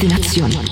destinazione.